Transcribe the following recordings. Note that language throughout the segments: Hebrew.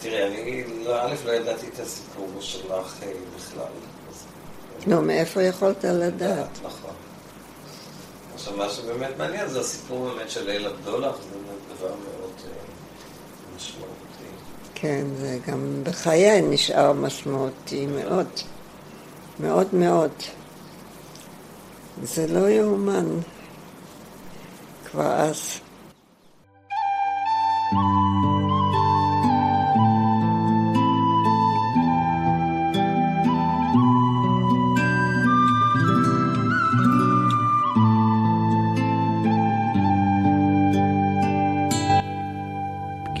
תראה, אני, לא, א', לא ידעתי את הסיפור שלך אה, בכלל. לא, מאיפה יכולת לדעת? נכון. עכשיו, מה שבאמת מעניין זה הסיפור באמת של ליל הבדולח, זה באמת דבר מאוד אה, משמעותי. כן, זה גם בחיי נשאר משמעותי מאוד. מאוד מאוד. זה לא יאומן. כבר אז.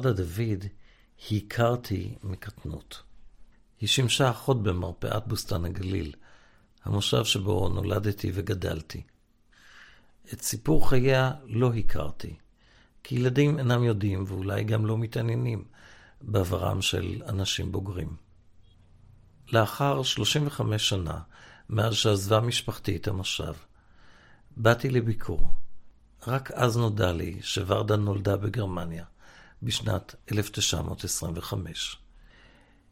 ורדה דוד הכרתי מקטנות. היא שימשה אחות במרפאת בוסתן הגליל, המושב שבו נולדתי וגדלתי. את סיפור חייה לא הכרתי, כי ילדים אינם יודעים ואולי גם לא מתעניינים בעברם של אנשים בוגרים. לאחר 35 שנה, מאז שעזבה משפחתי את המושב, באתי לביקור. רק אז נודע לי שוורדה נולדה בגרמניה, בשנת 1925.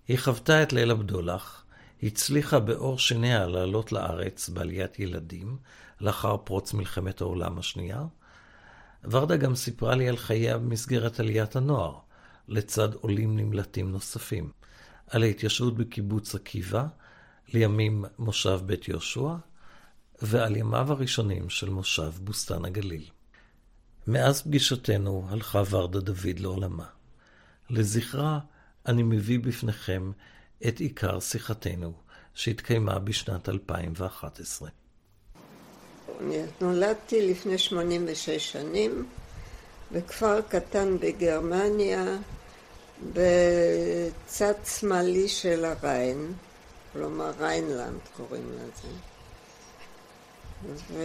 היא חוותה את ליל הבדולח, הצליחה באור שיניה לעלות לארץ בעליית ילדים, לאחר פרוץ מלחמת העולם השנייה. ורדה גם סיפרה לי על חייה במסגרת עליית הנוער, לצד עולים נמלטים נוספים, על ההתיישבות בקיבוץ עקיבא, לימים מושב בית יהושע, ועל ימיו הראשונים של מושב בוסתן הגליל. מאז פגישתנו הלכה ורדה דוד לעולמה. לזכרה אני מביא בפניכם את עיקר שיחתנו שהתקיימה בשנת 2011. נולדתי לפני 86 שנים בכפר קטן בגרמניה בצד שמאלי של הריין, כלומר ריינלנד קוראים לזה. ו...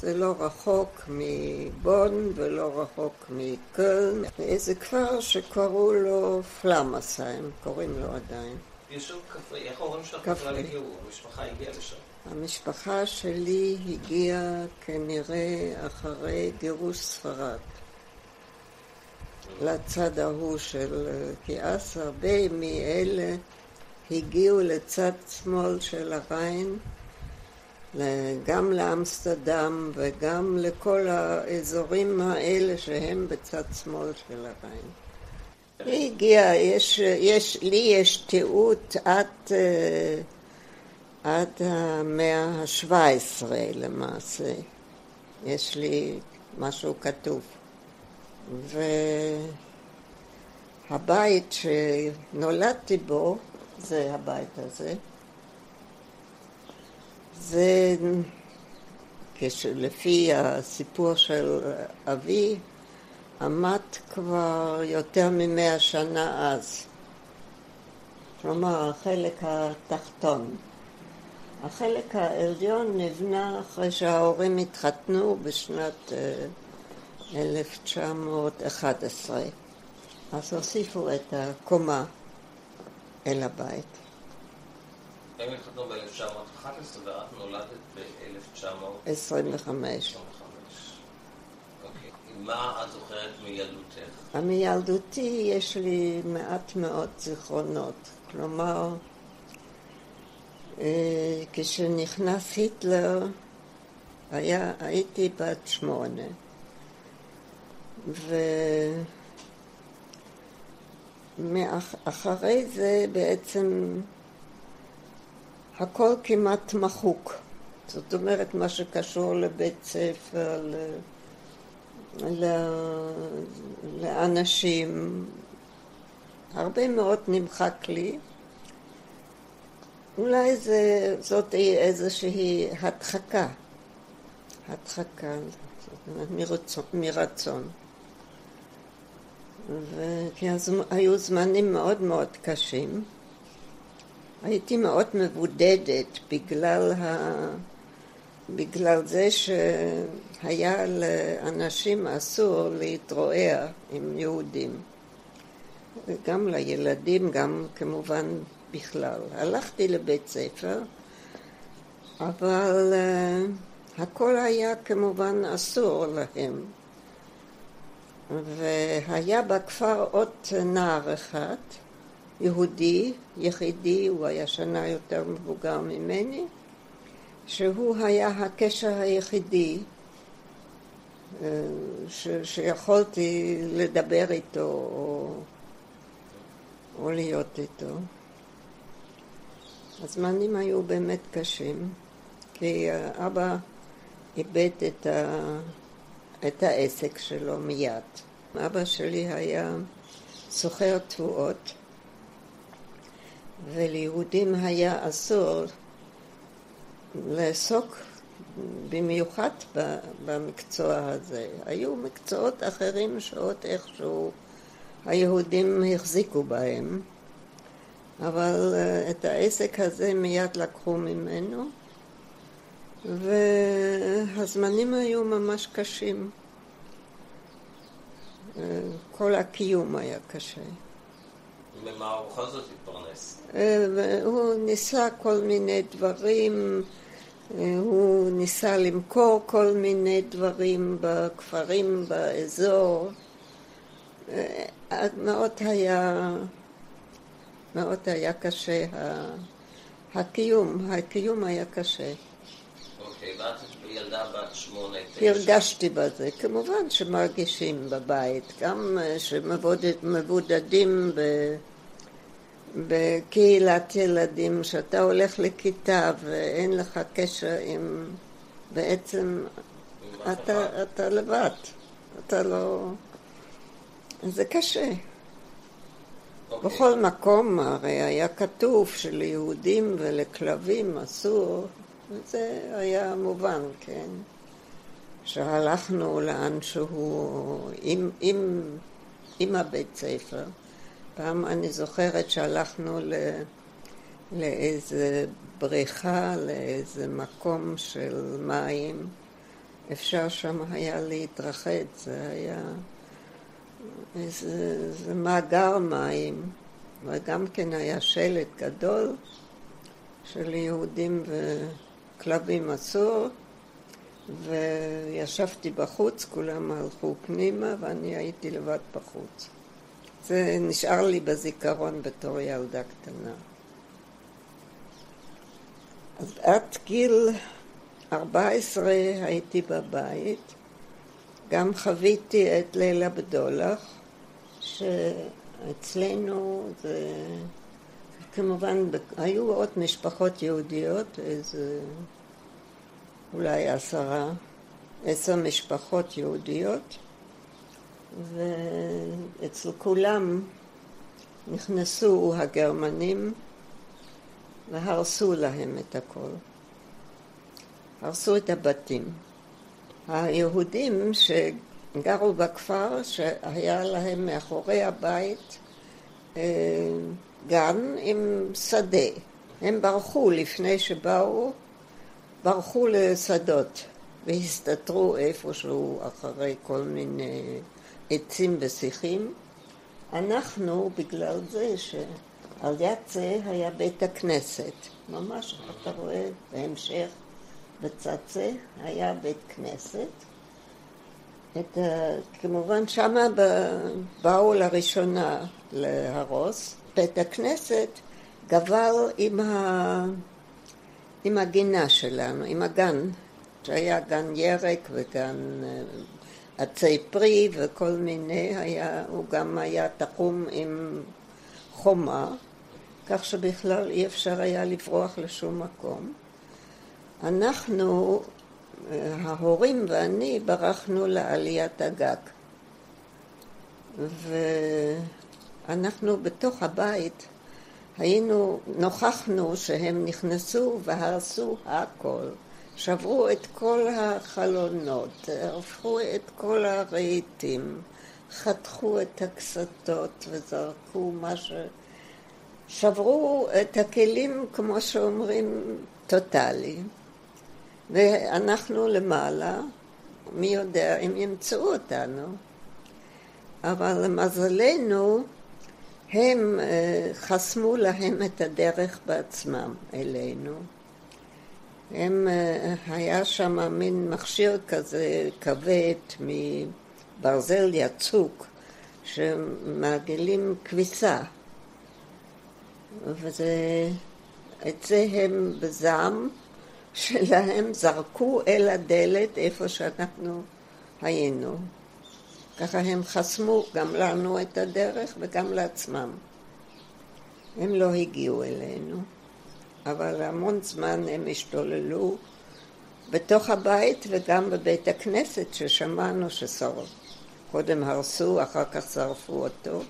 זה לא רחוק מבון ולא רחוק מקלן, איזה כפר שקראו לו פלמסהיים, קוראים לו עדיין. יש שם כפרי, איך ההורים שלך בכלל הגיעו? המשפחה הגיעה לשם. המשפחה שלי הגיעה כנראה אחרי גירוש ספרד. לצד ההוא של... כי אז הרבה מאלה הגיעו לצד שמאל של הריין גם לאמסטרדם וגם לכל האזורים האלה שהם בצד שמאל של הריין. היא הגיעה, יש, יש, לי יש תיעוד עד, אה, עד המאה ה-17 למעשה. יש לי משהו כתוב. והבית שנולדתי בו, זה הבית הזה, זה לפי הסיפור של אבי, עמד כבר יותר ממאה שנה אז. כלומר, החלק התחתון. החלק העליון נבנה אחרי שההורים התחתנו בשנת 1911. אה, אז הוסיפו את הקומה אל הבית. הם התחתנו ב-1911 ואת נולדת ב-1925. אוקיי. מה את זוכרת מילדותך? מילדותי יש לי מעט מאוד זיכרונות. כלומר, אה, כשנכנס היטלר, היה, הייתי בת שמונה. ואחרי זה בעצם הכל כמעט מחוק. זאת אומרת, מה שקשור לבית ספר, ל... ל... לאנשים, הרבה מאוד נמחק לי, אולי זה, זאת איזושהי הדחקה, הדחקה, מרצון. מרצון. וכי היו זמנים מאוד מאוד קשים. הייתי מאוד מבודדת בגלל, ה... בגלל זה שהיה לאנשים אסור להתרועע עם יהודים. וגם לילדים, גם כמובן בכלל. הלכתי לבית ספר, אבל uh, הכל היה כמובן אסור להם. והיה בכפר עוד נער אחד, יהודי, יחידי, הוא היה שנה יותר מבוגר ממני, שהוא היה הקשר היחידי אה, ש, שיכולתי לדבר איתו או, או להיות איתו. הזמנים היו באמת קשים, כי אבא איבד את, ה, את העסק שלו מיד. אבא שלי היה סוחר תבואות, וליהודים היה אסור לעסוק במיוחד במקצוע הזה. היו מקצועות אחרים שעוד איכשהו היהודים החזיקו בהם. אבל uh, את העסק הזה מיד לקחו ממנו, והזמנים היו ממש קשים. Uh, כל הקיום היה קשה. ממה בכל זאת התפרנס? Uh, הוא ניסה כל מיני דברים, uh, הוא ניסה למכור כל מיני דברים בכפרים, באזור. Uh, מאוד היה מאוד היה קשה, הקיום, הקיום היה קשה. אוקיי, ואת ילדה בת שמונה, תשע. הרגשתי בזה. כמובן שמרגישים בבית, גם אה, שמבודדים ב... בקהילת ילדים, שאתה הולך לכיתה ואין לך קשר עם... בעצם אתה, אתה לבד, אתה לא... זה קשה. Okay. אוקיי. בכל מקום הרי היה כתוב שליהודים ולכלבים אסור, וזה היה מובן, כן? שהלכנו לאן שהוא עם, עם, עם הבית ספר. פעם אני זוכרת שהלכנו ל, לאיזה בריכה, לאיזה מקום של מים. אפשר שם היה להתרחץ, זה היה... איזה, איזה מאגר מים, וגם כן היה שלט גדול של יהודים וכלבים אסור, וישבתי בחוץ, כולם הלכו פנימה ואני הייתי לבד בחוץ. זה נשאר לי בזיכרון בתור ילדה קטנה. אז עד גיל 14 הייתי בבית, גם חוויתי את ליל הבדולח, שאצלנו זה... כמובן, היו עוד משפחות יהודיות, איזה אולי עשרה, עשר משפחות יהודיות, ואצל כולם נכנסו הגרמנים והרסו להם את הכל. הרסו את הבתים. היהודים שגרו בכפר, שהיה להם מאחורי הבית אה, גן עם שדה. הם ברחו לפני שבאו, ברחו לשדות והסתתרו איפשהו אחרי כל מיני עצים ושיחים. אנחנו, בגלל זה שעל יד זה היה בית הכנסת, ממש אתה רואה בהמשך בצד זה היה בית כנסת. את, כמובן שמה באו לראשונה להרוס. בית הכנסת גבל עם, ה, עם הגינה שלנו, עם הגן, שהיה גן ירק וגן אה, עצי פרי וכל מיני, היה, הוא גם היה תחום עם חומה, כך שבכלל אי אפשר היה לברוח לשום מקום. אנחנו, ההורים ואני, ברחנו לעליית הגג. ואנחנו בתוך הבית היינו, נוכחנו שהם נכנסו והרסו הכל. שברו את כל החלונות, הפכו את כל הרהיטים, חתכו את הקסתות וזרקו מה ש... שברו את הכלים, כמו שאומרים, טוטאלי. ואנחנו למעלה, מי יודע אם ימצאו אותנו. אבל למזלנו, הם אה, חסמו להם את הדרך בעצמם אלינו. הם, אה, היה שם מין מכשיר כזה כבד מברזל יצוק שמעגלים כביסה וזה, את זה הם בזעם שלהם זרקו אל הדלת איפה שאנחנו היינו. ככה הם חסמו גם לנו את הדרך וגם לעצמם. הם לא הגיעו אלינו. אבל המון זמן הם השתוללו בתוך הבית וגם בבית הכנסת ששמענו ששרף. קודם הרסו, אחר כך שרפו אותו.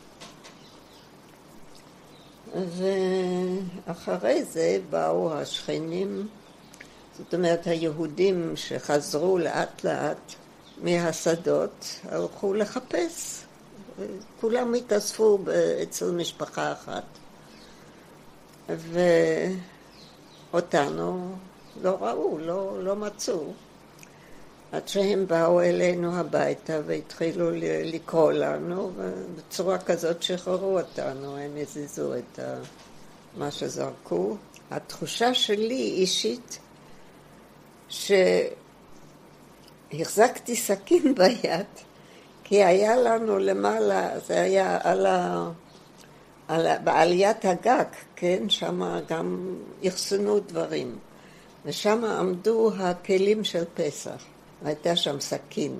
ואחרי זה באו השכנים, זאת אומרת היהודים שחזרו לאט לאט מהשדות, הלכו לחפש. כולם התאספו אצל משפחה אחת. ו... אותנו לא ראו, לא, לא מצאו. עד שהם באו אלינו הביתה והתחילו לקרוא לנו, ובצורה כזאת שחררו אותנו, הם הזיזו את מה שזרקו. התחושה שלי אישית, שהחזקתי סכין ביד, כי היה לנו למעלה, זה היה על ה... על, בעליית הגג, כן, שם גם אחסנו דברים. ושם עמדו הכלים של פסח, והייתה שם סכין.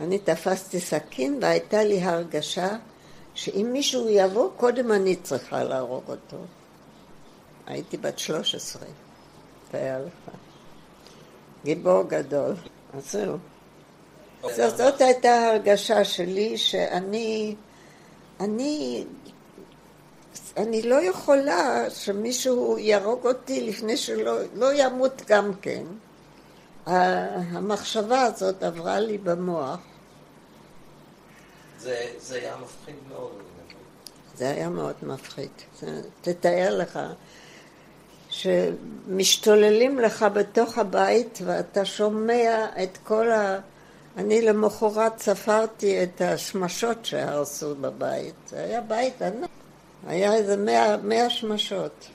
אני תפסתי סכין והייתה לי הרגשה שאם מישהו יבוא, קודם אני צריכה להרוג אותו. הייתי בת 13, תאר לך. גיבור גדול. אז זהו. זאת, זאת הייתה ההרגשה שלי שאני אני, אני לא יכולה שמישהו יהרוג אותי לפני שלא לא ימות גם כן. המחשבה הזאת עברה לי במוח. זה, זה היה מפחיד מאוד. זה היה מאוד מפחיד. תתאר לך שמשתוללים לך בתוך הבית ואתה שומע את כל ה... אני למחרת ספרתי את השמשות שהרסו בבית. זה היה בית ענק. היה איזה מאה, מאה שמשות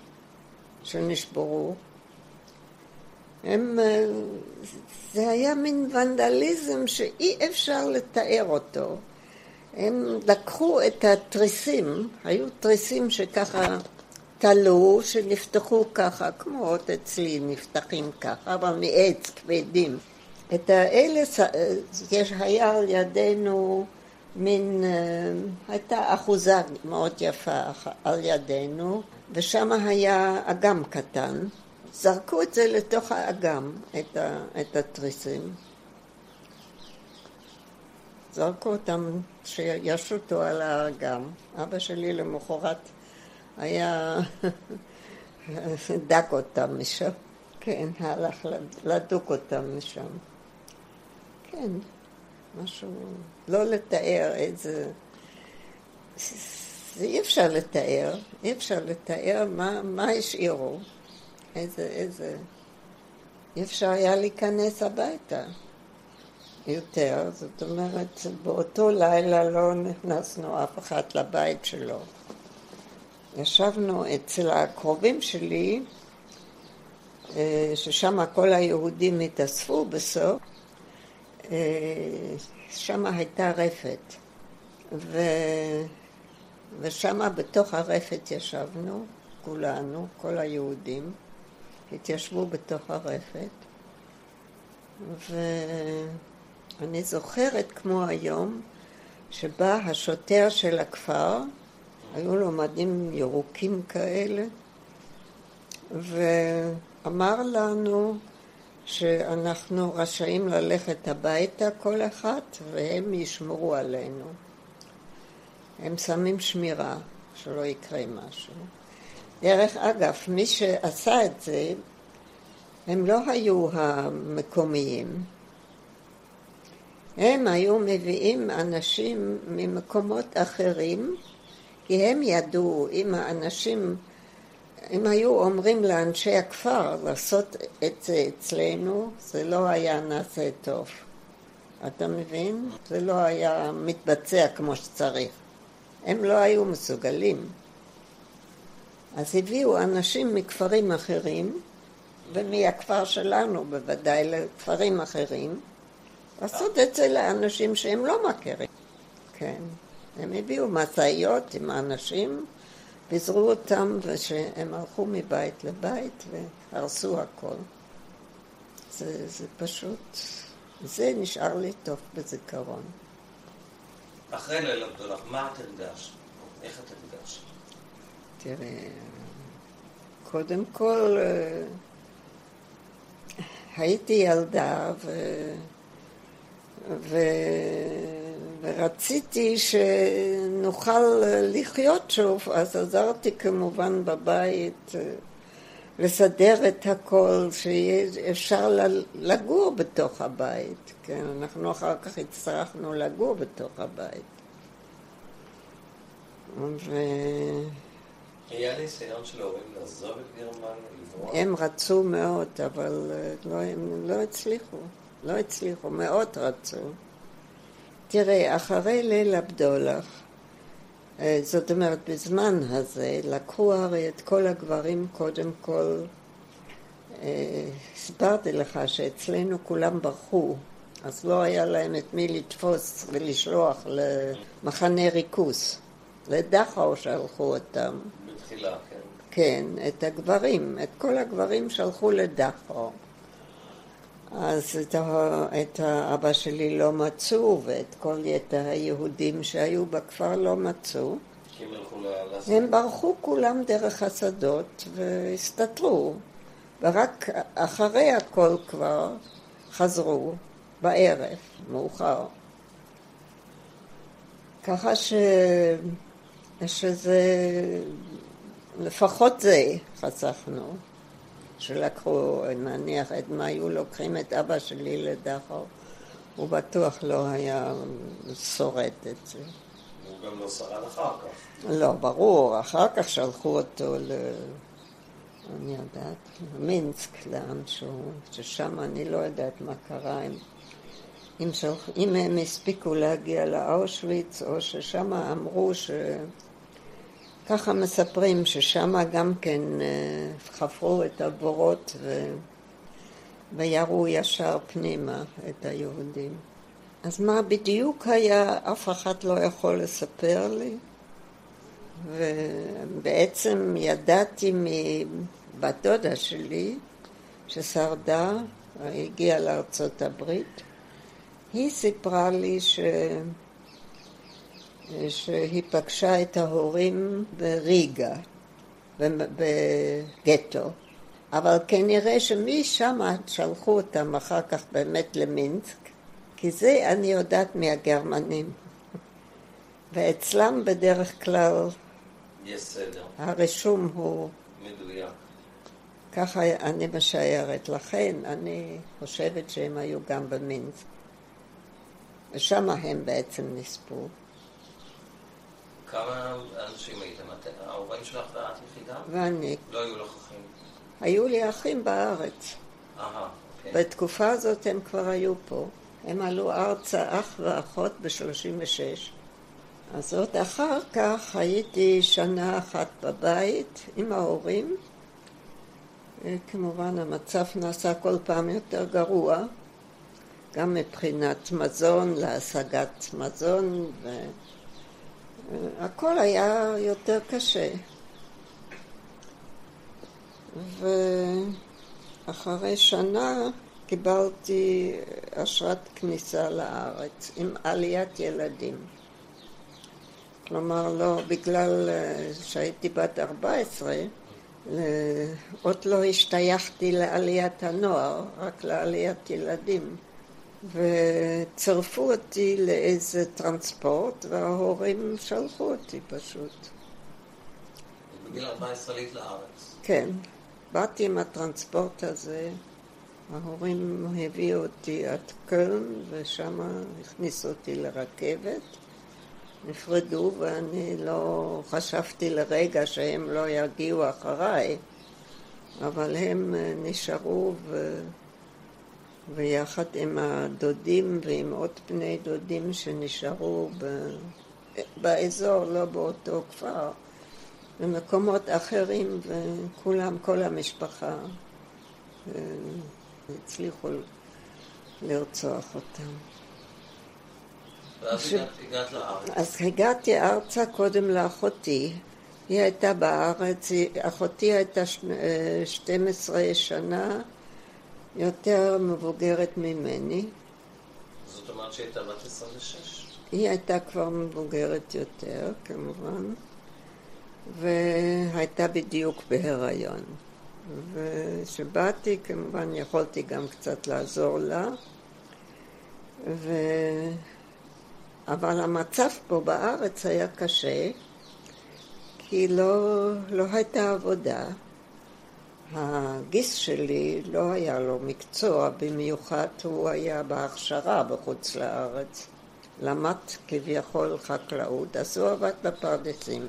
שנשברו. הם, אה, זה היה מין ונדליזם שאי אפשר לתאר אותו. הם לקחו את התריסים, היו תריסים שככה תלו, שנפתחו ככה, כמו עוד אצלי נפתחים ככה, אבל מעץ כבדים. את האלה, יש, היה על ידינו מין, אה, הייתה אחוזה מאוד יפה על ידינו, ושם היה אגם קטן. זרקו את זה לתוך האגם, את, ה, את התריסים. זרקו אותם שישוטו על האגם. אבא שלי למחרת היה דק אותם משם. כן, הלך לדוק אותם משם. כן, משהו, לא לתאר איזה... זה אי אפשר לתאר, אי אפשר לתאר מה, מה השאירו, איזה, איזה... אי אפשר היה להיכנס הביתה יותר, זאת אומרת, באותו לילה לא נכנסנו אף אחד לבית שלו. ישבנו אצל הקרובים שלי, אה, ששם כל היהודים התאספו בסוף, אה, שם הייתה רפת, ו... ושם בתוך הרפת ישבנו, כולנו, כל היהודים, התיישבו בתוך הרפת, ואני זוכרת כמו היום, שבא השוטר של הכפר, היו לו מדים ירוקים כאלה, ואמר לנו שאנחנו רשאים ללכת הביתה כל אחד והם ישמרו עלינו. הם שמים שמירה. שלא יקרה משהו. דרך אגב, מי שעשה את זה, הם לא היו המקומיים. הם היו מביאים אנשים ממקומות אחרים, כי הם ידעו, אם האנשים, אם היו אומרים לאנשי הכפר לעשות את זה אצלנו, זה לא היה נעשה טוב. אתה מבין? זה לא היה מתבצע כמו שצריך. הם לא היו מסוגלים. אז הביאו אנשים מכפרים אחרים, ומהכפר שלנו בוודאי לכפרים אחרים, לעשות את זה לאנשים שהם לא מכירים. כן. הם הביאו משאיות עם האנשים, פיזרו אותם, ושהם הלכו מבית לבית והרסו הכל. זה, זה פשוט, זה נשאר לי טוב בזיכרון. אחרי ליל הבדולח, מה את הרגשת? איך את הרגשת? תראה, קודם כל אה, הייתי ילדה ו... ו... ורציתי שנוכל לחיות שוב, אז עזרתי כמובן בבית אה, לסדר את הכל, שיהיה אפשר לגור בתוך הבית. כן, אנחנו אחר כך הצטרכנו לגור בתוך הבית. ו... היה ניסיון של ההורים לעזוב את גרמניה, לברוח? הם רצו מאוד, אבל אה, לא, הם לא הצליחו. לא הצליחו, מאוד רצו. תראה, אחרי ליל הבדולח, אה, זאת אומרת, בזמן הזה, לקחו הרי את כל הגברים קודם כל, אה, הסברתי לך שאצלנו כולם ברחו, אז לא היה להם את מי לתפוס ולשלוח למחנה ריכוז. לדכאו שלחו אותם. בתחילה, כן. כן, את הגברים, את כל הגברים שלחו לדכאו. אז את, ה, את האבא שלי לא מצאו, ואת כל יתר היהודים שהיו בכפר לא מצאו. הם ברחו כולם דרך השדות והסתתרו, ורק אחרי הכל כבר חזרו בערב, מאוחר. ככה ש... שזה, לפחות זה חסכנו. שלקחו, נניח, את מה היו לוקחים את אבא שלי לדחו, הוא בטוח לא היה שורד את זה. הוא גם לא שרד אחר כך. לא, ברור, אחר כך שלחו אותו ל... אני יודעת, מינסק, לאנשהו, ששם אני לא יודעת מה קרה, אם, אם, שלח, אם הם הספיקו להגיע לאושוויץ, או ששם אמרו ש... ככה מספרים ששם גם כן אה, חפרו את הבורות ו... וירו ישר פנימה את היהודים. אז מה בדיוק היה, אף אחד לא יכול לספר לי. ובעצם ידעתי מבת דודה שלי, ששרדה, הגיעה לארצות הברית, היא סיפרה לי ש... שהיא פגשה את ההורים בריגה, בגטו. אבל כנראה שמשם שלחו אותם אחר כך באמת למינסק, כי זה אני יודעת מהגרמנים. ואצלם בדרך כלל יש סדר. הרישום הוא... מדויק. ככה אני משערת. לכן אני חושבת שהם היו גם במינסק. ושם הם בעצם נספו. כמה אנשים הייתם? ההורים שלך ואת יחידה? ואני. לא היו לך אחים? היו לי אחים בארץ. אהה, אוקיי. בתקופה הזאת הם כבר היו פה. הם עלו ארצה אח ואחות ב-36. אז עוד אחר כך הייתי שנה אחת בבית עם ההורים. כמובן המצב נעשה כל פעם יותר גרוע, גם מבחינת מזון, להשגת מזון, הכל היה יותר קשה. ואחרי שנה קיבלתי אשרת כניסה לארץ עם עליית ילדים. כלומר, לא בגלל שהייתי בת 14, עוד לא השתייכתי לעליית הנוער, רק לעליית ילדים. וצרפו אותי לאיזה טרנספורט, וההורים שלחו אותי פשוט. בגיל 14 עלית לארץ. כן. באתי עם הטרנספורט הזה, ההורים הביאו אותי עד קöln ושם הכניסו אותי לרכבת. נפרדו ואני לא חשבתי לרגע שהם לא יגיעו אחריי, אבל הם אה, נשארו ו... ויחד עם הדודים ועם עוד בני דודים שנשארו ב... באזור, לא באותו כפר, במקומות אחרים, וכולם, כל המשפחה, אה, הצליחו לרצוח אותם. ואז ש- הגעת- לארץ. אז הגעתי ארצה קודם לאחותי, היא הייתה בארץ, אחותי הייתה ש- אה, 12 שנה יותר מבוגרת ממני, זאת אומרת שהיא הייתה בת 26. היא הייתה כבר מבוגרת יותר כמובן, והייתה בדיוק בהיריון. וכשבאתי כמובן יכולתי גם קצת לעזור לה, ו... אבל המצב פה בארץ היה קשה, כי לא, לא הייתה עבודה. הגיס שלי לא היה לו מקצוע, במיוחד הוא היה בהכשרה בחוץ לארץ. למד כביכול חקלאות, אז הוא עבד בפרדסים.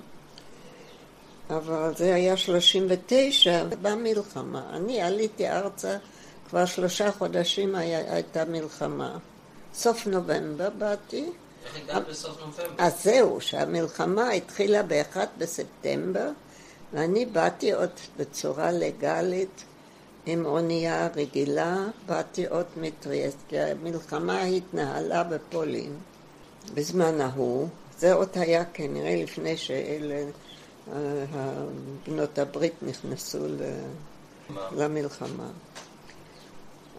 אבל זה היה 39 במלחמה. אני עליתי ארצה, כבר שלושה חודשים היה, הייתה מלחמה. סוף נובמבר באתי, איך הגעת בסוף נובמבר? אז זהו, שהמלחמה התחילה ב-1 בספטמבר, ואני באתי עוד בצורה לגלית עם אונייה רגילה, באתי עוד מטריאסט, כי המלחמה התנהלה בפולין בזמן ההוא. זה עוד היה כנראה לפני שאלה, אה, בנות הברית נכנסו? למלחמה.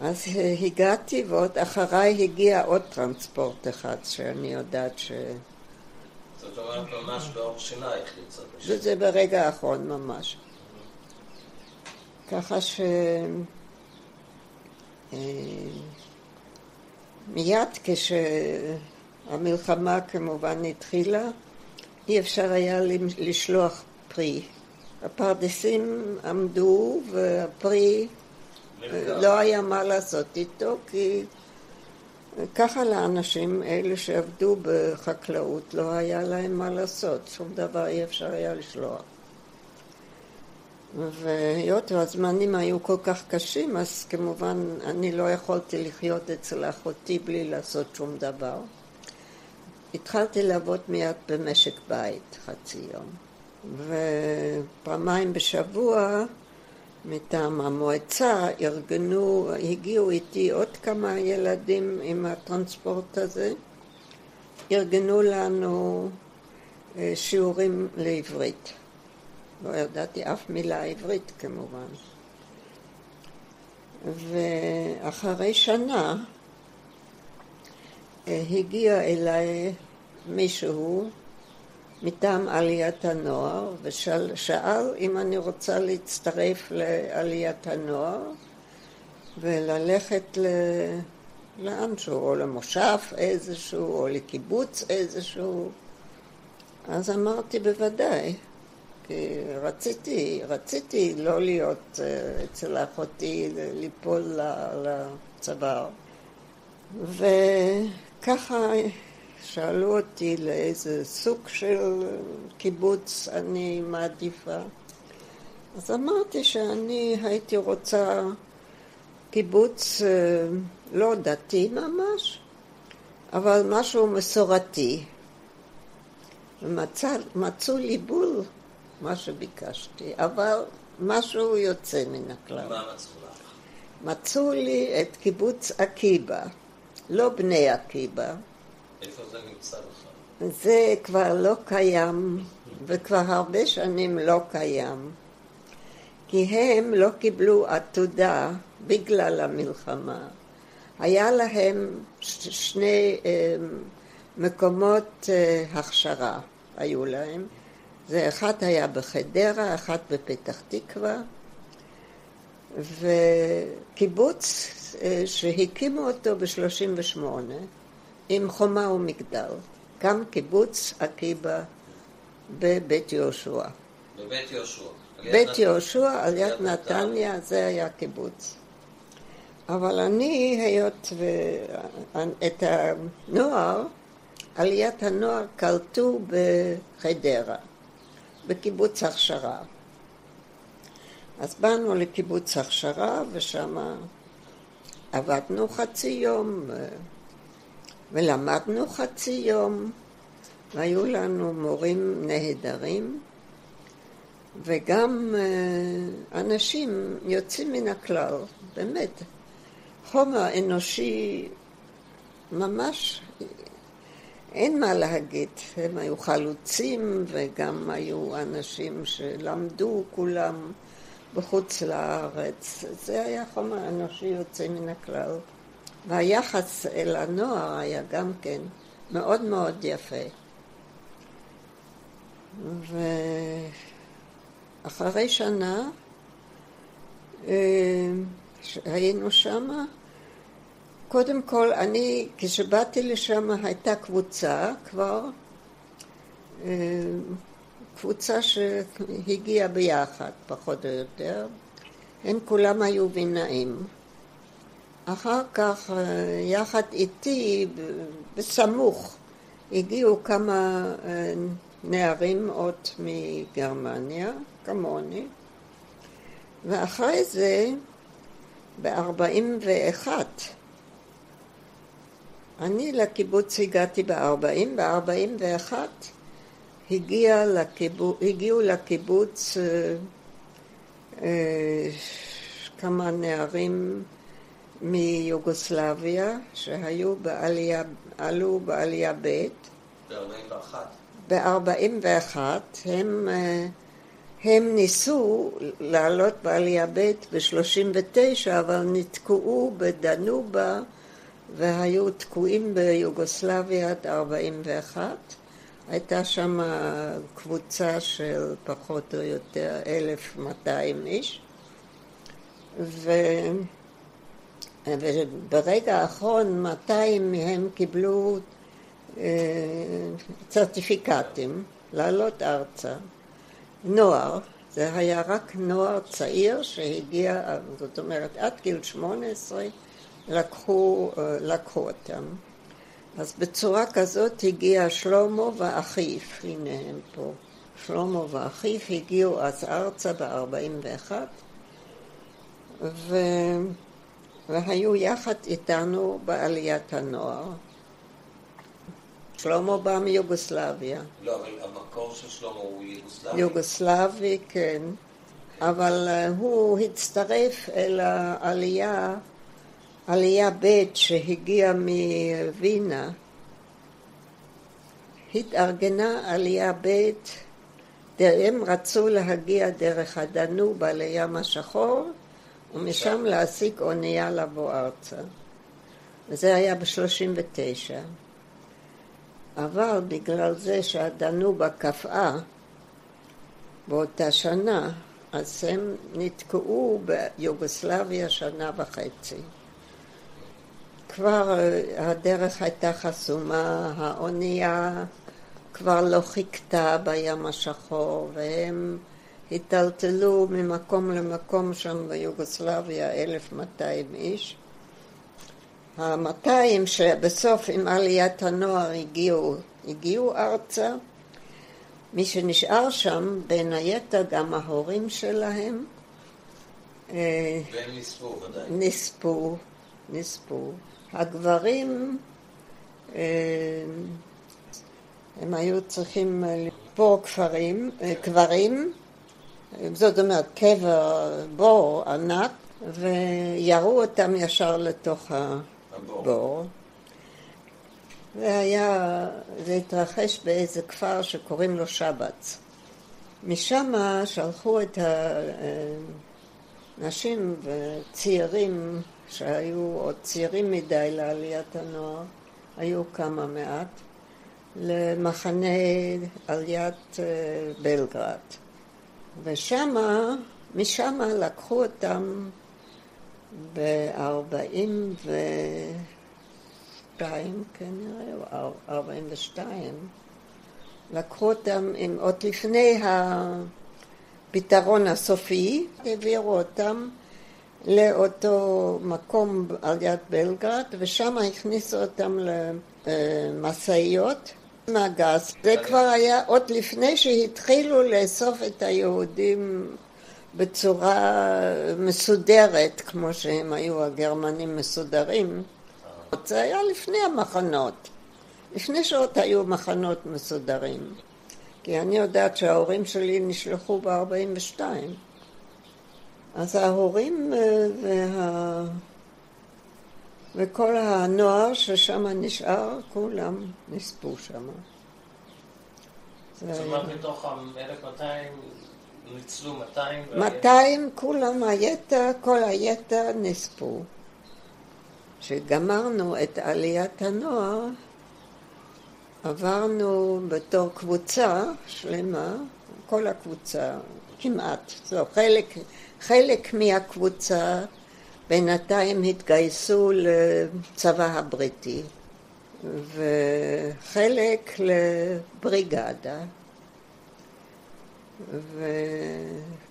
אז הגעתי ועוד אחריי הגיע עוד טרנספורט אחד שאני יודעת ש... זאת אומרת, ממש באור שינייך יצאת משם. וזה ברגע האחרון ממש. ככה ש... אה, מיד כשהמלחמה כמובן התחילה, אי אפשר היה לשלוח פרי. הפרדסים עמדו והפרי לא היה מה לעשות איתו, כי ככה לאנשים, אלה שעבדו בחקלאות, לא היה להם מה לעשות, שום דבר אי אפשר היה לשלוח. והיות והזמנים היו כל כך קשים, אז כמובן אני לא יכולתי לחיות אצל אחותי בלי לעשות שום דבר. התחלתי לעבוד מיד במשק בית חצי יום, ופעמיים בשבוע מטעם המועצה ארגנו, הגיעו איתי עוד כמה ילדים עם הטרנספורט הזה, ארגנו לנו אה, שיעורים לעברית. לא ידעתי אף מילה עברית כמובן. ואחרי שנה אה, הגיע אליי מישהו מטעם עליית הנוער ושאל אם אני רוצה להצטרף לעליית הנוער וללכת ל... לאנשהו, או למושב איזשהו, או לקיבוץ איזשהו. אז אמרתי בוודאי, כי רציתי, רציתי לא להיות אה, אצל אחותי, ליפול לצוואר. וככה שאלו אותי לאיזה סוג של קיבוץ אני מעדיפה. אז אמרתי שאני הייתי רוצה קיבוץ אה, לא דתי ממש, אבל משהו מסורתי. ומצא, מצאו לי בול מה שביקשתי, אבל משהו יוצא מן הכלל. מה מצאו לך? מצאו לי את קיבוץ עקיבא, לא בני עקיבא. זה כבר לא קיים, וכבר הרבה שנים לא קיים. כי הם לא קיבלו עתודה בגלל המלחמה. היה להם שני אה, מקומות אה, הכשרה, היו להם. זה אחד היה בחדרה, אחד בפתח תקווה, וקיבוץ אה, שהקימו אותו ב-38 עם חומה ומגדל, גם קיבוץ עקיבא בבית יהושע. בבית יהושע. בית יהושע על יד נתניה, זה היה קיבוץ. אבל אני, היות ואת הנוער, עליית הנוער קלטו בחדרה, בקיבוץ הכשרה. אז באנו לקיבוץ הכשרה, ושם עבדנו חצי יום, ולמדנו חצי יום, והיו לנו מורים נהדרים, וגם אה, אנשים יוצאים מן הכלל, באמת. חומר אנושי ממש, אין מה להגיד. הם היו חלוצים וגם היו אנשים שלמדו כולם בחוץ לארץ. זה היה חומר אנושי יוצא מן הכלל. והיחס אל הנוער היה גם כן מאוד מאוד יפה. ואחרי שנה אה, היינו שמה, קודם כל אני, כשבאתי לשם הייתה קבוצה כבר, אה, קבוצה שהגיעה ביחד, פחות או יותר. הם כולם היו וינאים. אחר כך, אה, יחד איתי, בסמוך, הגיעו כמה אה, נערים עוד מגרמניה, כמוני, ואחרי זה, ב-41, אני לקיבוץ הגעתי ב-40, ב-41 הגיע לקיבוץ, הגיעו לקיבוץ אה, אה, כמה נערים מיוגוסלביה שהיו בעלייה, עלו בעלייה ב' ב-41. ב-41 הם, אה, הם ניסו לעלות בעלייה ב' ב-39 אבל נתקעו בדנובה והיו תקועים ביוגוסלביה עד 41 הייתה שם קבוצה של פחות או יותר 1,200 איש. ו... וברגע האחרון 200 מהם קיבלו אה, צרטיפיקטים לעלות ארצה. נוער, זה היה רק נוער צעיר שהגיע, זאת אומרת עד גיל 18 לקחו, אה, לקחו אותם. אז בצורה כזאת הגיע שלמה ואחיו, הנה הם פה. שלמה ואחיו הגיעו אז ארצה ב-41 ו... והיו יחד איתנו בעליית הנוער. שלמה בא מיוגוסלביה. לא, אבל המקור של שלמה הוא יוגוסלבי? יוגוסלבי, כן. אבל uh, הוא הצטרף אל העלייה עלייה ב' שהגיעה מווינה, התארגנה עלייה ב', הם רצו להגיע דרך הדנובה לים השחור, ומשם להשיג אונייה לבוא ארצה. וזה היה ב-39. אבל בגלל זה שהדנובה קפאה באותה שנה, אז הם נתקעו ביוגוסלביה שנה וחצי. כבר אה, הדרך הייתה חסומה, האונייה כבר לא חיכתה בים השחור, והם היטלטלו ממקום למקום שם ביוגוסלביה, 1,200 איש. ה-200 שבסוף עם עליית הנוער הגיעו, הגיעו ארצה. מי שנשאר שם, בין היתר גם ההורים שלהם. אה, והם נספו ודאי. נספו, נספו. הגברים, אה, הם היו צריכים לקבור כפרים, אה, קברים, זאת אומרת קבר בור ענק, וירו אותם ישר לתוך הבור. והיה, זה התרחש באיזה כפר שקוראים לו שבץ. משם שלחו את הנשים וצעירים שהיו עוד צעירים מדי לעליית הנוער, היו כמה מעט, למחנה על יד אה, בלגרד. ושמה, משמה לקחו אותם ב-42 כנראה, או 42, לקחו אותם עם, עוד לפני הפתרון הסופי, העבירו אותם לאותו מקום על יד בלגרד, ושם הכניסו אותם למשאיות מהגז. זה כבר היה עוד לפני שהתחילו לאסוף את היהודים בצורה מסודרת, כמו שהם היו הגרמנים מסודרים. זה היה לפני המחנות, לפני שעוד היו מחנות מסודרים. כי אני יודעת שההורים שלי נשלחו ב-42. אז ההורים אה, וה... וכל הנוער ששם נשאר, כולם נספו שם. זאת אומרת, מתוך ה-1200 ניצלו 200? 200, כולם היתר, כל היתר נספו. כשגמרנו את עליית הנוער, עברנו בתור קבוצה שלמה, כל הקבוצה, כמעט, זו חלק, חלק מהקבוצה בינתיים התגייסו לצבא הבריטי וחלק לבריגדה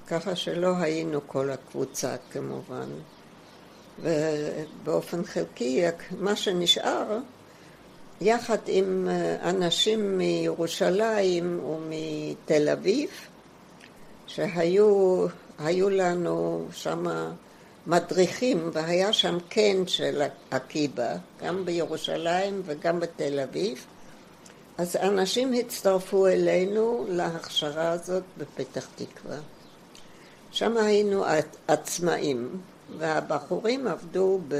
וככה שלא היינו כל הקבוצה כמובן. ובאופן חלקי מה שנשאר יחד עם אנשים מירושלים ומתל אביב שהיו לנו שמה מדריכים, והיה שם קן של עקיבא, גם בירושלים וגם בתל אביב. אז אנשים הצטרפו אלינו להכשרה הזאת בפתח תקווה. שם היינו עצמאים, והבחורים עבדו ב...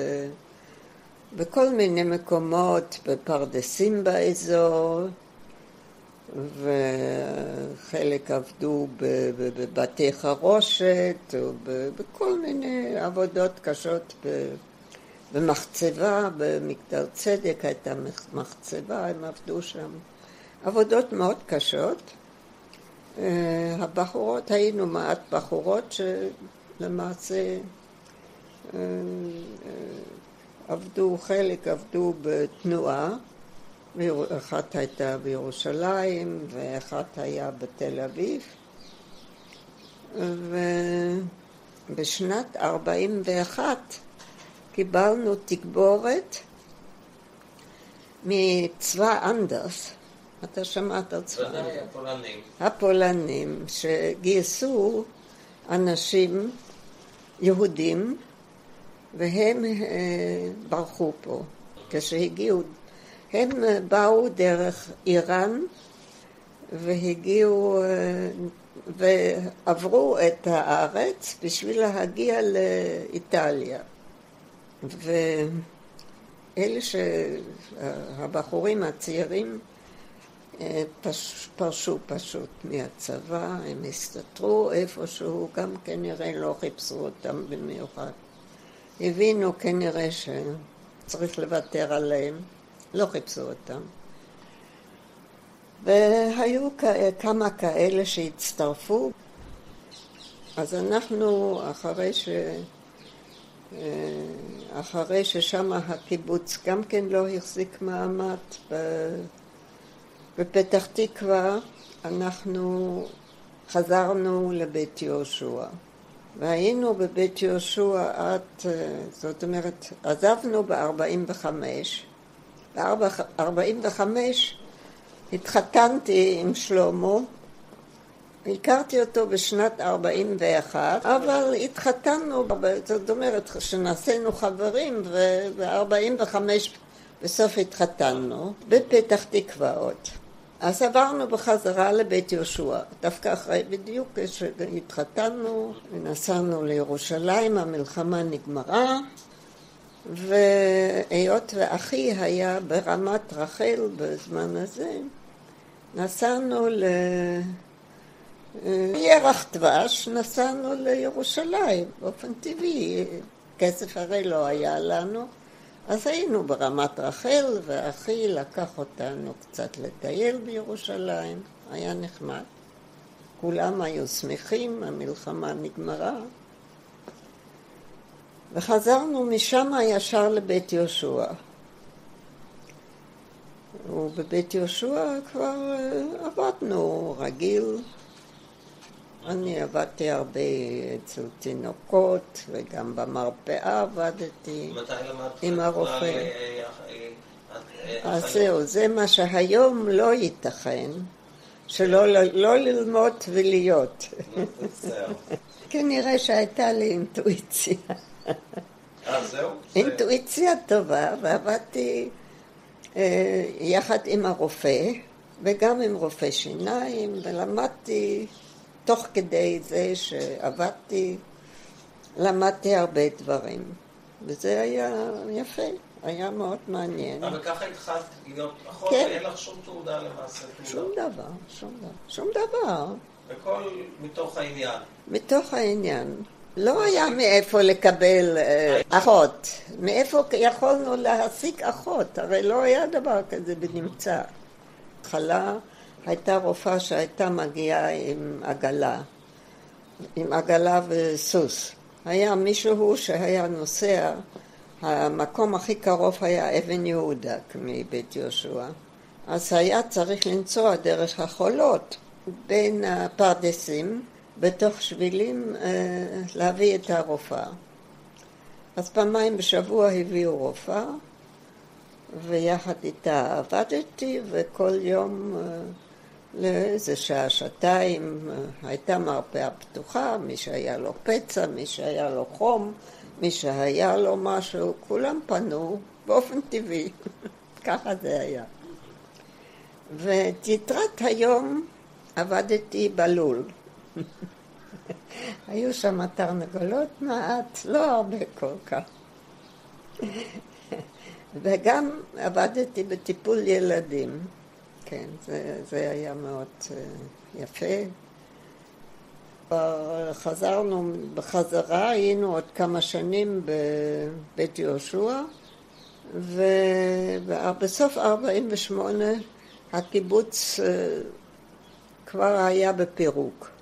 בכל מיני מקומות, בפרדסים באזור, וחלק עבדו בבתי חרושת, או בכל מיני עבודות קשות במחצבה, במגדל צדק הייתה מחצבה, הם עבדו שם. עבודות מאוד קשות. אה, הבחורות, היינו מעט בחורות שלמעשה אה, אה, עבדו, חלק עבדו בתנועה אחת הייתה בירושלים ואחת היה בתל אביב ובשנת 41 קיבלנו תגבורת מצבא אנדרס, אתה שמעת על צבא אנדרס? הפולנים. הפולנים שגייסו אנשים יהודים והם אה, ברחו פה כשהגיעו הם באו דרך איראן והגיעו ועברו את הארץ בשביל להגיע לאיטליה. ואלה שהבחורים הצעירים פש, פרשו פשוט מהצבא, הם הסתתרו איפשהו, גם כנראה לא חיפשו אותם במיוחד. הבינו כנראה שצריך לוותר עליהם. לא חיפשו אותם. והיו כמה כאלה שהצטרפו, אז אנחנו, אחרי ש... אחרי ששם הקיבוץ גם כן לא החזיק מעמד בפתח תקווה, אנחנו חזרנו לבית יהושע. והיינו בבית יהושע עד, זאת אומרת, עזבנו ב-45 ב-45 התחתנתי עם שלמה, הכרתי אותו בשנת 41, אבל התחתנו, זאת אומרת שנעשינו חברים וב-45 בסוף התחתנו, בפתח תקווה עוד. אז עברנו בחזרה לבית יהושע, דווקא אחרי, בדיוק כשהתחתנו ונסענו לירושלים, המלחמה נגמרה, והיות ואחי היה ברמת רחל בזמן הזה, נסענו ל... ירח דבש, נסענו לירושלים באופן טבעי, כסף הרי לא היה לנו, אז היינו ברמת רחל, ואחי לקח אותנו קצת לטייל בירושלים, היה נחמד. כולם היו שמחים, המלחמה נגמרה. וחזרנו משם ישר לבית יהושע. ובבית יהושע כבר אה, עבדנו רגיל, אני עבדתי הרבה אצל תינוקות, וגם במרפאה עבדתי. עם הרופא. אה, אה, אז? זהו, זה מה שהיום לא ייתכן, שלא לא ללמוד ולהיות. כנראה שהייתה לי אינטואיציה. אה, זהו? זה- אינטואיציה טובה, ועבדתי אה, יחד עם הרופא, וגם עם רופא שיניים, ולמדתי, תוך כדי זה שעבדתי, למדתי הרבה דברים. וזה היה יפה, היה מאוד מעניין. אבל ככה התחלת להיות אחות, כן. ואין לך שום תעודה למעשה. שום. דבר, שום דבר. שום דבר. הכל מתוך העניין. מתוך העניין. לא היה מאיפה לקבל אה, אחות. מאיפה יכולנו להשיג אחות? הרי לא היה דבר כזה בנמצא. בהתחלה הייתה רופאה שהייתה מגיעה עם עגלה, עם עגלה וסוס. היה מישהו שהיה נוסע, המקום הכי קרוב היה אבן יהודה מבית יהושע. אז היה צריך לנסוע דרך החולות בין הפרדסים, בתוך שבילים, אה, להביא את הרופאה. אז פעמיים בשבוע הביאו רופאה, ויחד איתה עבדתי, וכל יום אה, לאיזה שעה, שעתיים, אה, הייתה מרפאה פתוחה, מי שהיה לו פצע, מי שהיה לו חום, מי שהיה לו משהו, כולם פנו באופן טבעי, ככה זה היה. ואת יתרת היום עבדתי בלול. היו שם תרנגולות מעט, לא הרבה כל כך. וגם עבדתי בטיפול ילדים. כן, זה, זה היה מאוד uh, יפה. חזרנו בחזרה, היינו עוד כמה שנים בבית יהושע, ובסוף 48' הקיבוץ uh, כבר היה בפירוק.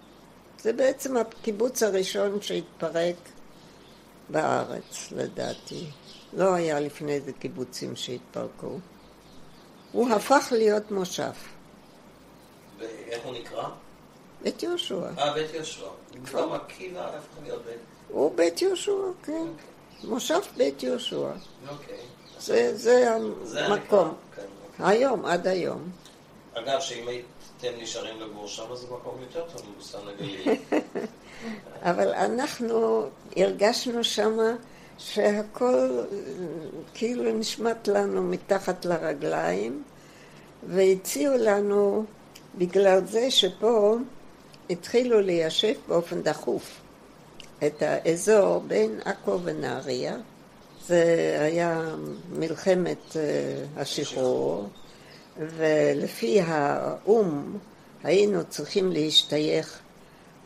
זה בעצם הקיבוץ הראשון שהתפרק בארץ, לדעתי. לא היה לפני זה קיבוצים שהתפרקו. הוא הפך להיות מושב. ואיך הוא נקרא? בית יהושע. אה, בית יהושע. במקום עקיבא הפך להיות בית... הוא בית יהושע, כן. מושב בית יהושע. אוקיי. זה, המקום. כן. היום, עד היום. אגב, שאם הייתם נשארים לגור שם, זה מקום יותר טוב מבוסתן הגליל. אבל אנחנו הרגשנו שמה שהכל כאילו נשמט לנו מתחת לרגליים, והציעו לנו, בגלל זה שפה התחילו ליישב באופן דחוף את האזור בין עכו ונהריה. זה היה מלחמת אה, השחרור, ולפי האו"ם היינו צריכים להשתייך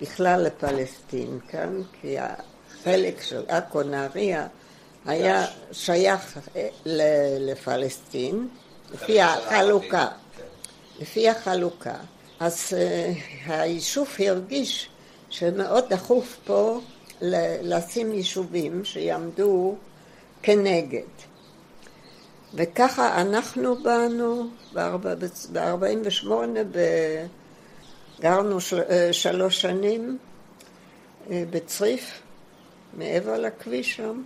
בכלל לפלסטין כאן, כי החלק של עכו נהריה היה שייך אה, לפלסטין, לפי החלוקה. לפי החלוקה. אז uh, היישוב הרגיש שמאוד דחוף פה לשים יישובים שיעמדו כנגד. וככה אנחנו באנו, ב-48' גרנו של, אה, שלוש שנים אה, בצריף, מעבר לכביש שם,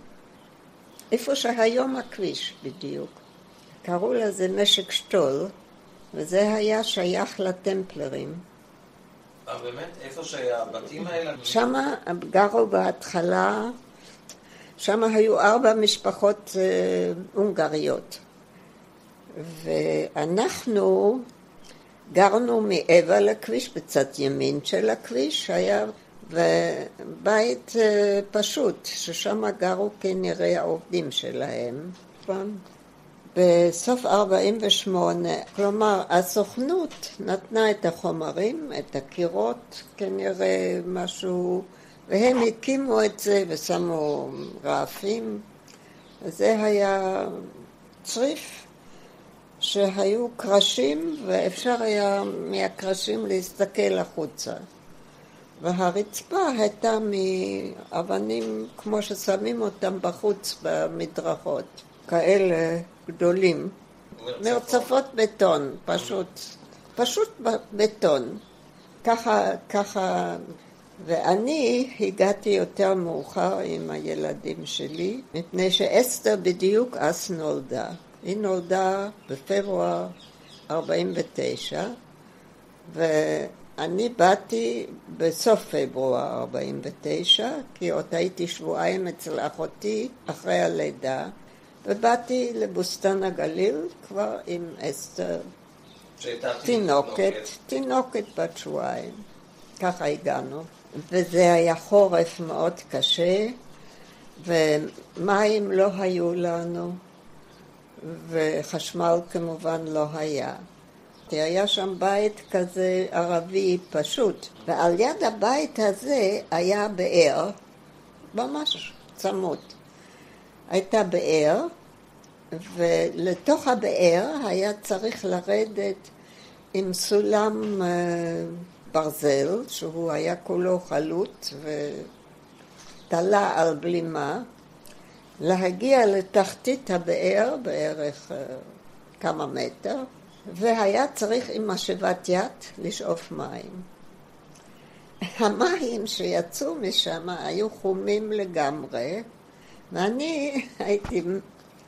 איפה שהיום הכביש בדיוק. קראו לזה משק שטול, וזה היה שייך לטמפלרים. אה, באמת? איפה שהבתים האלה... שם גרו בהתחלה, שם היו ארבע משפחות אה, הונגריות. ואנחנו גרנו מעבר לכביש, בצד ימין של הכביש, היה בית אה, פשוט, ששם גרו כנראה העובדים שלהם. נכון? בסוף 48, כלומר הסוכנות נתנה את החומרים, את הקירות, כנראה משהו, והם הקימו את זה ושמו רעפים. זה היה צריף שהיו קרשים ואפשר היה מהקרשים להסתכל החוצה. והרצפה הייתה מאבנים כמו ששמים אותם בחוץ במדרכות, כאלה גדולים. מרצפות בטון, פשוט, פשוט בטון. ככה, ככה ואני הגעתי יותר מאוחר עם הילדים שלי, מפני שאסתר בדיוק אז נולדה. היא נולדה בפברואר 49, ואני באתי בסוף פברואר 49, כי עוד הייתי שבועיים אצל אחותי אחרי הלידה, ובאתי לבוסתן הגליל כבר עם אסתר, תינוקת, תינוקת בת שבועיים. ככה הגענו. וזה היה חורף מאוד קשה, ומים לא היו לנו, וחשמל כמובן לא היה. היה שם בית כזה ערבי פשוט, ועל יד הבית הזה היה באר, ממש צמוד. הייתה באר, ולתוך הבאר היה צריך לרדת עם סולם אה, ברזל, שהוא היה כולו חלוט ותלה על בלימה, להגיע לתחתית הבאר בערך אה, כמה מטר, והיה צריך עם משאבת יד לשאוף מים. המים שיצאו משם היו חומים לגמרי, ואני הייתי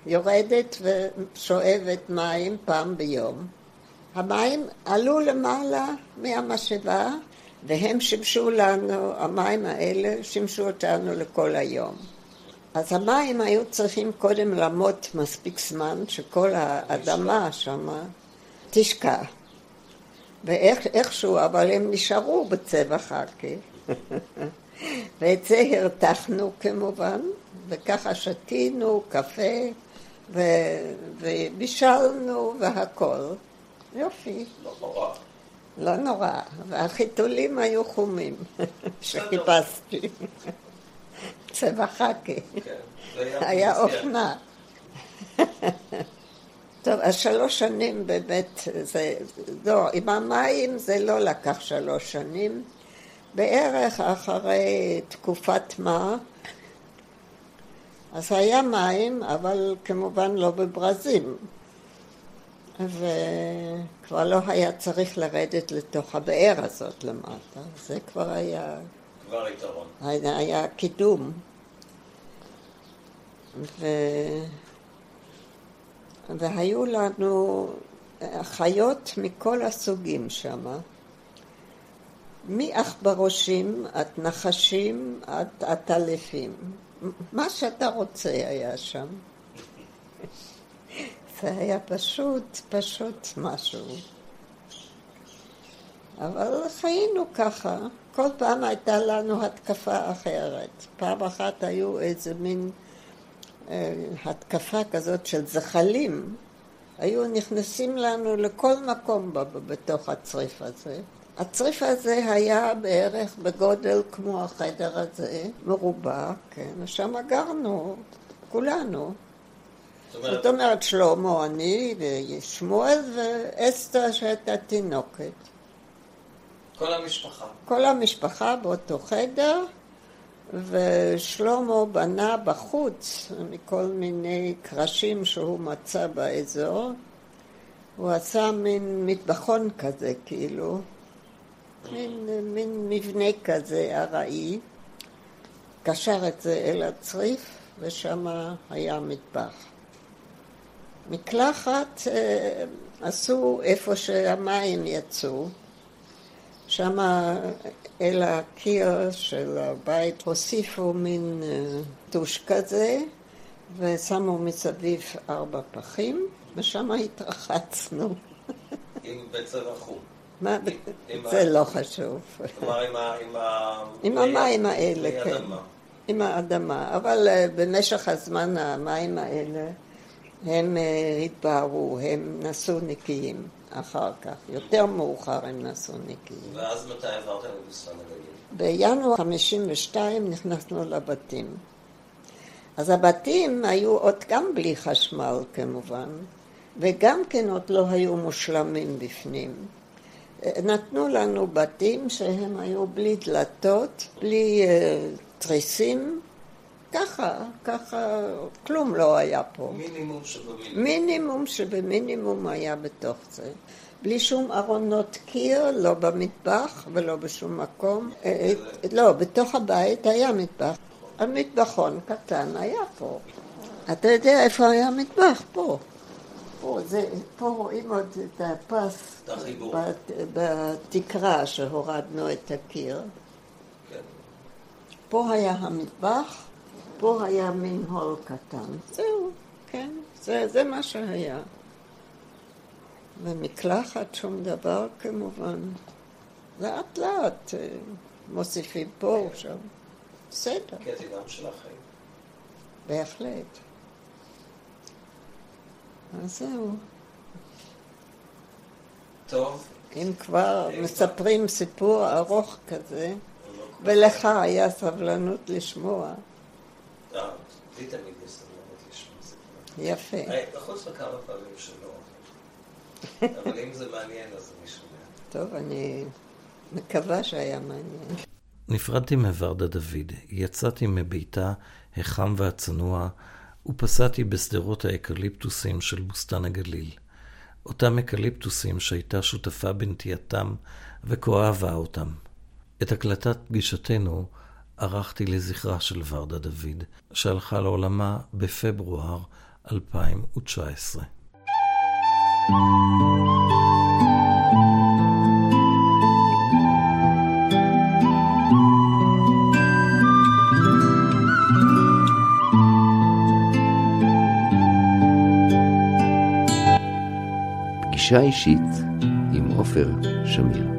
יורדת ושואבת מים פעם ביום. המים עלו למעלה מהמשאבה והם שימשו לנו, המים האלה שימשו אותנו לכל היום. אז המים היו צריכים קודם לעמוד מספיק זמן שכל האדמה שמה תשקע. ואיכשהו, אבל הם נשארו בצבע חכי. ואת זה הרתחנו כמובן, וככה שתינו קפה ובישלנו והכל. יופי. לא נורא. לא נורא, והחיתולים היו חומים שחיפשתי. צבע חכי. כן, היה אופנה. טוב, אז שלוש שנים באמת, זה, לא, עם המים זה לא לקח שלוש שנים. בערך אחרי תקופת מה, אז היה מים, אבל כמובן לא בברזים. וכבר לא היה צריך לרדת לתוך הבאר הזאת למטה, זה כבר היה... כבר יתרון. היה, היה קידום. ו... והיו לנו חיות מכל הסוגים שם, מעכברושים עד נחשים עד עטלפים. מה שאתה רוצה היה שם. זה היה פשוט, פשוט משהו. אבל חיינו ככה. כל פעם הייתה לנו התקפה אחרת. פעם אחת היו איזה מין אה, התקפה כזאת של זחלים. היו נכנסים לנו לכל מקום בתוך הצריף הזה. הצריף הזה היה בערך בגודל כמו החדר הזה, מרובע, כן, ושם גרנו, כולנו. זאת אומרת, שלמה, אני ושמואל ואסתר שהייתה תינוקת. כל המשפחה. כל המשפחה באותו חדר, ושלמה בנה בחוץ מכל מיני קרשים שהוא מצא באזור. הוא עשה מין מטבחון כזה, כאילו, מין, מין מבנה כזה ארעי, קשר את זה אל הצריף, ושם היה מטבח. מקלחת אה, עשו איפה שהמים יצאו, שם אל הקיר של הבית הוסיפו מין אה, טוש כזה ושמו מסביב ארבע פחים ושם התרחצנו. עם בצבע חום. מה, זה לא חשוב. כלומר עם המים האלה, כן. עם האדמה. אבל אה, במשך הזמן המים האלה הם אה, התבהרו, הם נסעו נקיים אחר כך. יותר מאוחר הם נסעו נקיים. ואז מתי עברתם לבוסתן הגליל? בינואר 52 נכנסנו לבתים. אז הבתים היו עוד גם בלי חשמל כמובן, וגם כן עוד לא היו מושלמים בפנים. נתנו לנו בתים שהם היו בלי דלתות, בלי uh, תריסים, ככה, ככה, כלום לא היה פה. מינימום שבמינימום. מינימום שבמינימום היה בתוך זה. בלי שום ארונות קיר, לא במטבח ולא בשום מקום. אה, אה, לא, בתוך הבית היה מטבח. המטבחון קטן היה פה. אתה יודע איפה היה המטבח? פה. פה, זה, פה רואים עוד את הפס בתקרה שהורדנו את הקיר. כן. פה היה המטבח, פה היה מין הול קטן. זהו, כן, זה, זה מה שהיה. ומקלחת, שום דבר כמובן. לאט לאט אה, מוסיפים פה, שם. בסדר. קטי גם שלכם. בהחלט. אז זהו. טוב. אם כבר מספרים סיפור ארוך כזה, ולך היה סבלנות לשמוע. לי תמיד יש סבלנות לשמוע. יפה. אה, חוץ מכמה פעמים שלא. אבל אם זה מעניין, אז אני שומע. טוב, אני מקווה שהיה מעניין. נפרדתי מוורדה דוד, יצאתי מביתה החם והצנוע, ופסעתי בשדרות האקליפטוסים של בוסתן הגליל. אותם אקליפטוסים שהייתה שותפה בנטייתם וכה אהבה אותם. את הקלטת פגישתנו ערכתי לזכרה של ורדה דוד, שהלכה לעולמה בפברואר 2019. פגישה אישית עם עופר שמיר